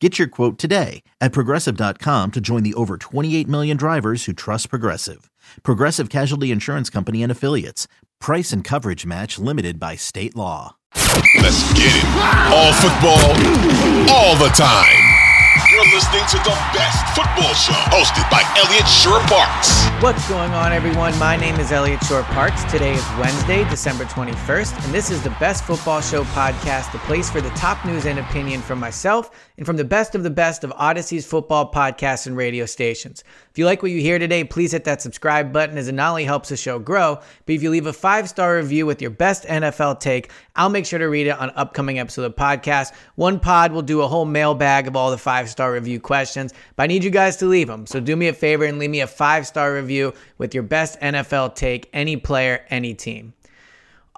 Get your quote today at progressive.com to join the over 28 million drivers who trust Progressive. Progressive Casualty Insurance Company and Affiliates. Price and coverage match limited by state law. Let's get it. All football, all the time. Listening to the best football show hosted by Elliot Shorr-Parks. What's going on, everyone? My name is Elliot Shorr-Parks. Today is Wednesday, December 21st, and this is the Best Football Show podcast, the place for the top news and opinion from myself and from the best of the best of Odyssey's football podcasts and radio stations. If you like what you hear today, please hit that subscribe button as it not only helps the show grow, but if you leave a five star review with your best NFL take, I'll make sure to read it on upcoming episode of the podcast. One pod will do a whole mailbag of all the five star review questions, but I need you guys to leave them. So do me a favor and leave me a five star review with your best NFL take, any player, any team.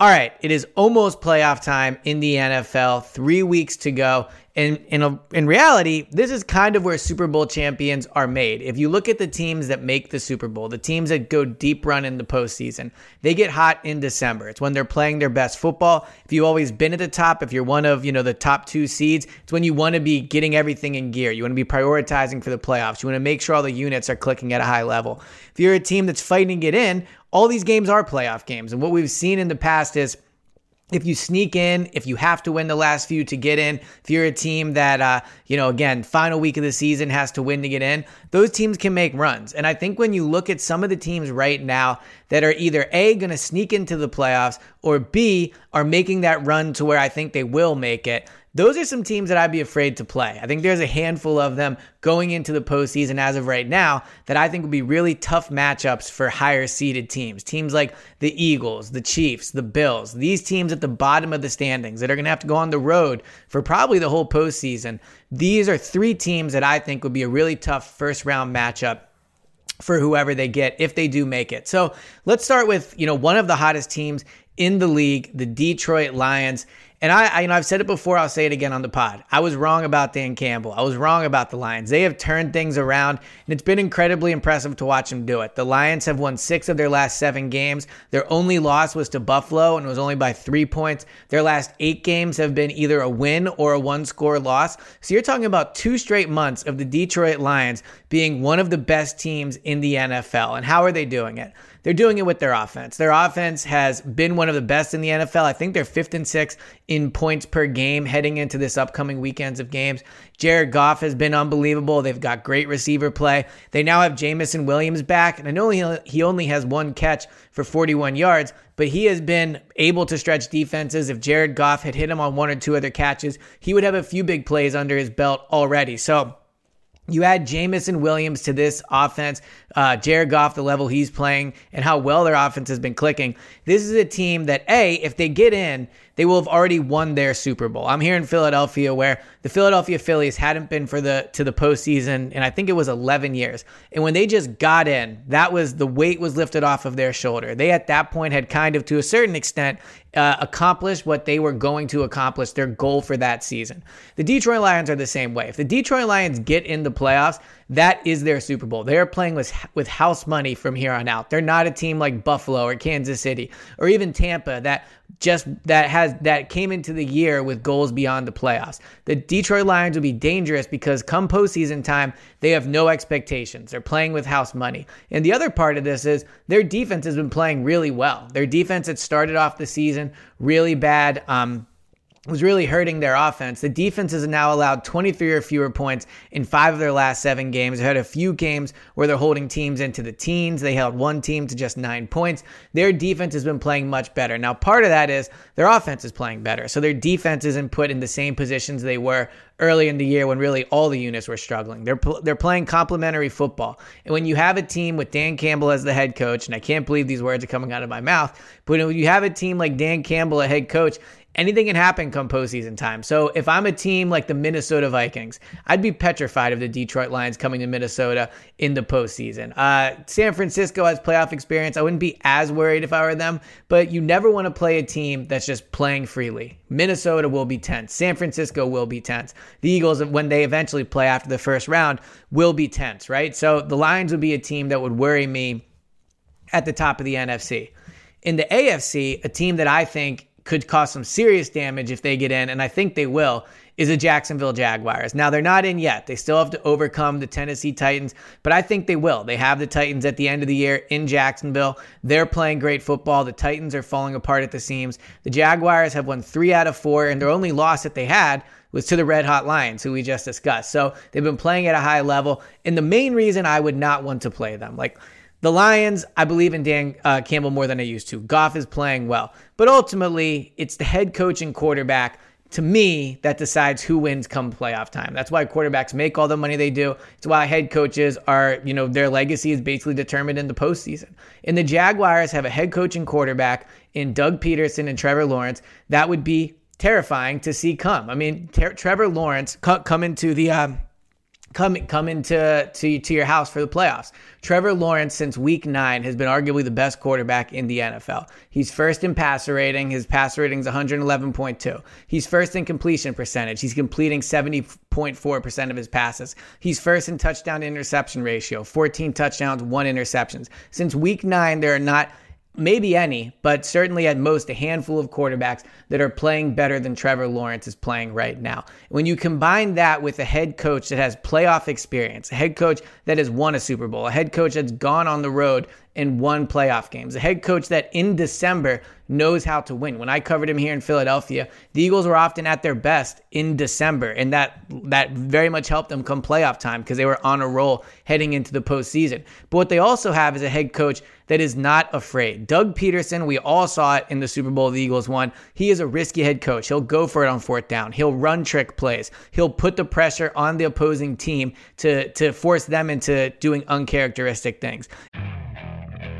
All right, it is almost playoff time in the NFL. Three weeks to go. And in, a, in reality, this is kind of where Super Bowl champions are made. If you look at the teams that make the Super Bowl, the teams that go deep run in the postseason, they get hot in December. It's when they're playing their best football. If you've always been at the top, if you're one of you know the top two seeds, it's when you want to be getting everything in gear. You want to be prioritizing for the playoffs. You want to make sure all the units are clicking at a high level. If you're a team that's fighting to get in, all these games are playoff games. And what we've seen in the past is if you sneak in, if you have to win the last few to get in, if you're a team that, uh, you know, again, final week of the season has to win to get in, those teams can make runs. And I think when you look at some of the teams right now that are either A, going to sneak into the playoffs, or B, are making that run to where I think they will make it, those are some teams that I'd be afraid to play. I think there's a handful of them going into the postseason as of right now that I think will be really tough matchups for higher seeded teams. Teams like the Eagles, the Chiefs, the Bills, these teams at the bottom of the standings that are going to have to go on the road for probably the whole postseason. These are three teams that I think would be a really tough first round matchup for whoever they get if they do make it. So let's start with, you know, one of the hottest teams in the league, the Detroit Lions. And I, I, you know, I've said it before. I'll say it again on the pod. I was wrong about Dan Campbell. I was wrong about the Lions. They have turned things around, and it's been incredibly impressive to watch them do it. The Lions have won six of their last seven games. Their only loss was to Buffalo, and it was only by three points. Their last eight games have been either a win or a one-score loss. So you're talking about two straight months of the Detroit Lions being one of the best teams in the NFL. And how are they doing it? They're doing it with their offense. Their offense has been one of the best in the NFL. I think they're fifth and sixth in points per game heading into this upcoming weekends of games. Jared Goff has been unbelievable. They've got great receiver play. They now have Jameson Williams back, and I know he only has one catch for 41 yards, but he has been able to stretch defenses. If Jared Goff had hit him on one or two other catches, he would have a few big plays under his belt already. So, you add Jameson Williams to this offense, uh, Jared Goff, the level he's playing, and how well their offense has been clicking. This is a team that, A, if they get in, they will have already won their Super Bowl. I'm here in Philadelphia where the Philadelphia Phillies hadn't been for the to the postseason, and I think it was 11 years. And when they just got in, that was the weight was lifted off of their shoulder. They at that point had kind of, to a certain extent, uh, accomplished what they were going to accomplish, their goal for that season. The Detroit Lions are the same way. If the Detroit Lions get in the playoffs, that is their Super Bowl. They are playing with with house money from here on out. They're not a team like Buffalo or Kansas City or even Tampa that just that has that came into the year with goals beyond the playoffs. The Detroit Lions will be dangerous because come postseason time, they have no expectations. They're playing with house money. And the other part of this is their defense has been playing really well. Their defense had started off the season really bad. Um, was really hurting their offense. The defense has now allowed 23 or fewer points in five of their last seven games. They had a few games where they're holding teams into the teens. They held one team to just nine points. Their defense has been playing much better. Now, part of that is their offense is playing better. So their defense isn't put in the same positions they were early in the year when really all the units were struggling. They're they're playing complementary football. And when you have a team with Dan Campbell as the head coach, and I can't believe these words are coming out of my mouth, but when you have a team like Dan Campbell, a head coach, anything can happen come postseason time. So if I'm a team like the Minnesota Vikings, I'd be petrified of the Detroit Lions coming to Minnesota in the postseason. Uh, San Francisco has playoff experience. I wouldn't be as worried if I were them, but you never want to play a team that's just playing freely. Minnesota will be tense. San Francisco will be tense. The Eagles, when they eventually play after the first round, will be tense, right? So the Lions would be a team that would worry me at the top of the NFC. In the AFC, a team that I think could cause some serious damage if they get in, and I think they will, is the Jacksonville Jaguars. Now, they're not in yet. They still have to overcome the Tennessee Titans, but I think they will. They have the Titans at the end of the year in Jacksonville. They're playing great football. The Titans are falling apart at the seams. The Jaguars have won three out of four, and their only loss that they had was to the Red Hot Lions, who we just discussed. So they've been playing at a high level. And the main reason I would not want to play them, like, the Lions, I believe in Dan uh, Campbell more than I used to. Goff is playing well. But ultimately, it's the head coach and quarterback, to me, that decides who wins come playoff time. That's why quarterbacks make all the money they do. It's why head coaches are, you know, their legacy is basically determined in the postseason. And the Jaguars have a head coach and quarterback in Doug Pederson and Trevor Lawrence. That would be terrifying to see come. I mean, Ter- Trevor Lawrence come into the. Um, come come into to, to your house for the playoffs. Trevor Lawrence since week 9 has been arguably the best quarterback in the NFL. He's first in passer rating, his passer rating is 111.2. He's first in completion percentage. He's completing 70.4% of his passes. He's first in touchdown interception ratio, 14 touchdowns, 1 interceptions. Since week 9 there are not maybe any, but certainly at most a handful of quarterbacks that are playing better than Trevor Lawrence is playing right now. When you combine that with a head coach that has playoff experience, a head coach that has won a Super Bowl, a head coach that's gone on the road and won playoff games, a head coach that in December knows how to win. When I covered him here in Philadelphia, the Eagles were often at their best in December, and that that very much helped them come playoff time because they were on a roll heading into the postseason. But what they also have is a head coach that is not afraid. Doug Pederson, we all saw it in the Super Bowl the Eagles won. He is a risky head coach. He'll go for it on fourth down. He'll run trick plays. He'll put the pressure on the opposing team to, to force them into doing uncharacteristic things.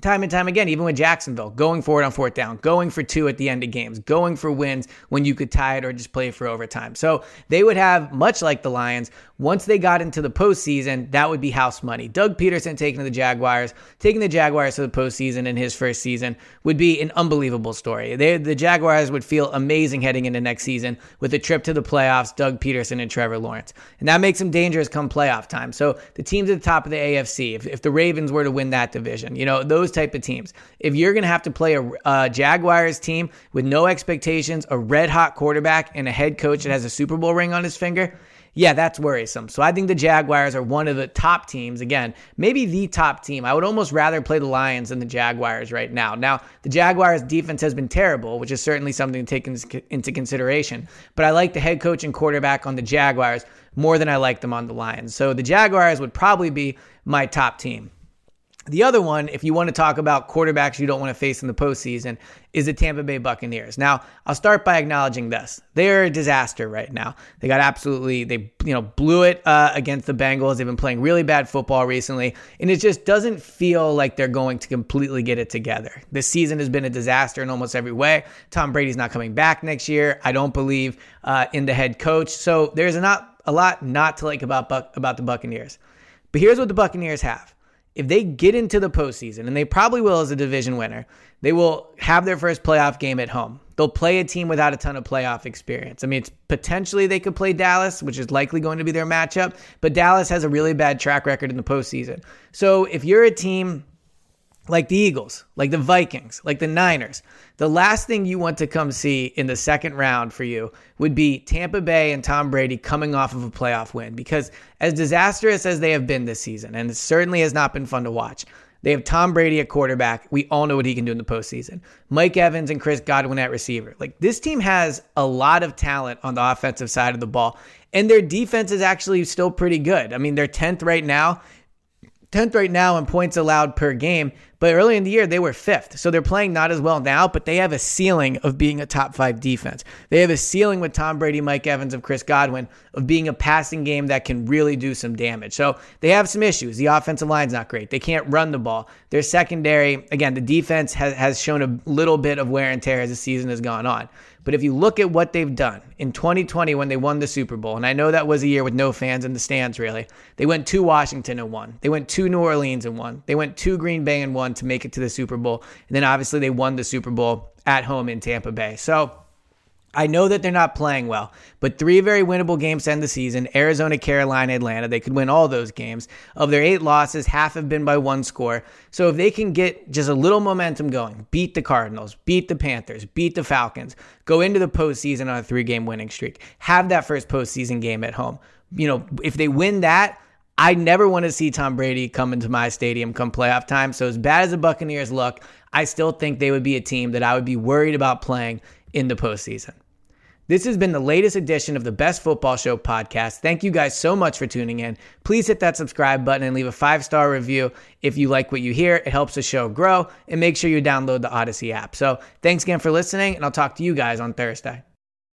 time and time again, even with Jacksonville, going for it on fourth down, going for two at the end of games, going for wins when you could tie it or just play for overtime. So they would have, much like the Lions, once they got into the postseason, that would be house money. Doug Pederson taking the Jaguars, taking the Jaguars to the postseason in his first season would be an unbelievable story. They, the Jaguars would feel amazing heading into next season with a trip to the playoffs, Doug Pederson and Trevor Lawrence. And that makes them dangerous come playoff time. So the teams at the top of the AFC, if, if the Ravens were to win that division, you know, those type of teams, if you're going to have to play a, a Jaguars team with no expectations, a red hot quarterback, and a head coach that has a Super Bowl ring on his finger, yeah, that's worrisome. So I think the Jaguars are one of the top teams. Again, maybe the top team. I would almost rather play the Lions than the Jaguars right now. Now, the Jaguars' defense has been terrible, which is certainly something to take into consideration. But I like the head coach and quarterback on the Jaguars more than I like them on the Lions. So the Jaguars would probably be my top team. The other one, if you want to talk about quarterbacks you don't want to face in the postseason, is the Tampa Bay Buccaneers. Now, I'll start by acknowledging this: they're a disaster right now. They got absolutely they you know blew it uh, against the Bengals. They've been playing really bad football recently, and it just doesn't feel like they're going to completely get it together. This season has been a disaster in almost every way. Tom Brady's not coming back next year. I don't believe uh, in the head coach, so there's not a lot not to like about about the Buccaneers. But here's what the Buccaneers have if they get into the postseason, and they probably will as a division winner, they will have their first playoff game at home. They'll play a team without a ton of playoff experience. I mean, it's potentially they could play Dallas, which is likely going to be their matchup, but Dallas has a really bad track record in the postseason. So if you're a team like the Eagles, like the Vikings, like the Niners, the last thing you want to come see in the second round for you would be Tampa Bay and Tom Brady coming off of a playoff win. Because as disastrous as they have been this season, and it certainly has not been fun to watch, they have Tom Brady at quarterback. We all know what he can do in the postseason. Mike Evans and Chris Godwin at receiver. Like this team has a lot of talent on the offensive side of the ball, and their defense is actually still pretty good. I mean, they're 10th right now 10th right now in points allowed per game, but early in the year they were fifth. So they're playing not as well now, but they have a ceiling of being a top five defense. They have a ceiling with Tom Brady, Mike Evans, and Chris Godwin of being a passing game that can really do some damage. So they have some issues. The offensive line's not great. They can't run the ball. Their secondary, again, the defense has, has shown a little bit of wear and tear as the season has gone on. But if you look at what they've done in 2020 when they won the Super Bowl, and I know that was a year with no fans in the stands really, they went to Washington and won. They went to New Orleans and won. They went to Green Bay and won to make it to the Super Bowl. And then obviously they won the Super Bowl at home in Tampa Bay. So I know that they're not playing well, but three very winnable games to end the season Arizona, Carolina, Atlanta. They could win all those games. Of their eight losses, half have been by one score. So if they can get just a little momentum going, beat the Cardinals, beat the Panthers, beat the Falcons, go into the postseason on a three game winning streak, have that first postseason game at home. You know, if they win that, I never want to see Tom Brady come into my stadium come playoff time. So, as bad as the Buccaneers look, I still think they would be a team that I would be worried about playing in the postseason. This has been the latest edition of the Best Football Show podcast. Thank you guys so much for tuning in. Please hit that subscribe button and leave a five star review if you like what you hear. It helps the show grow. And make sure you download the Odyssey app. So thanks again for listening, and I'll talk to you guys on Thursday.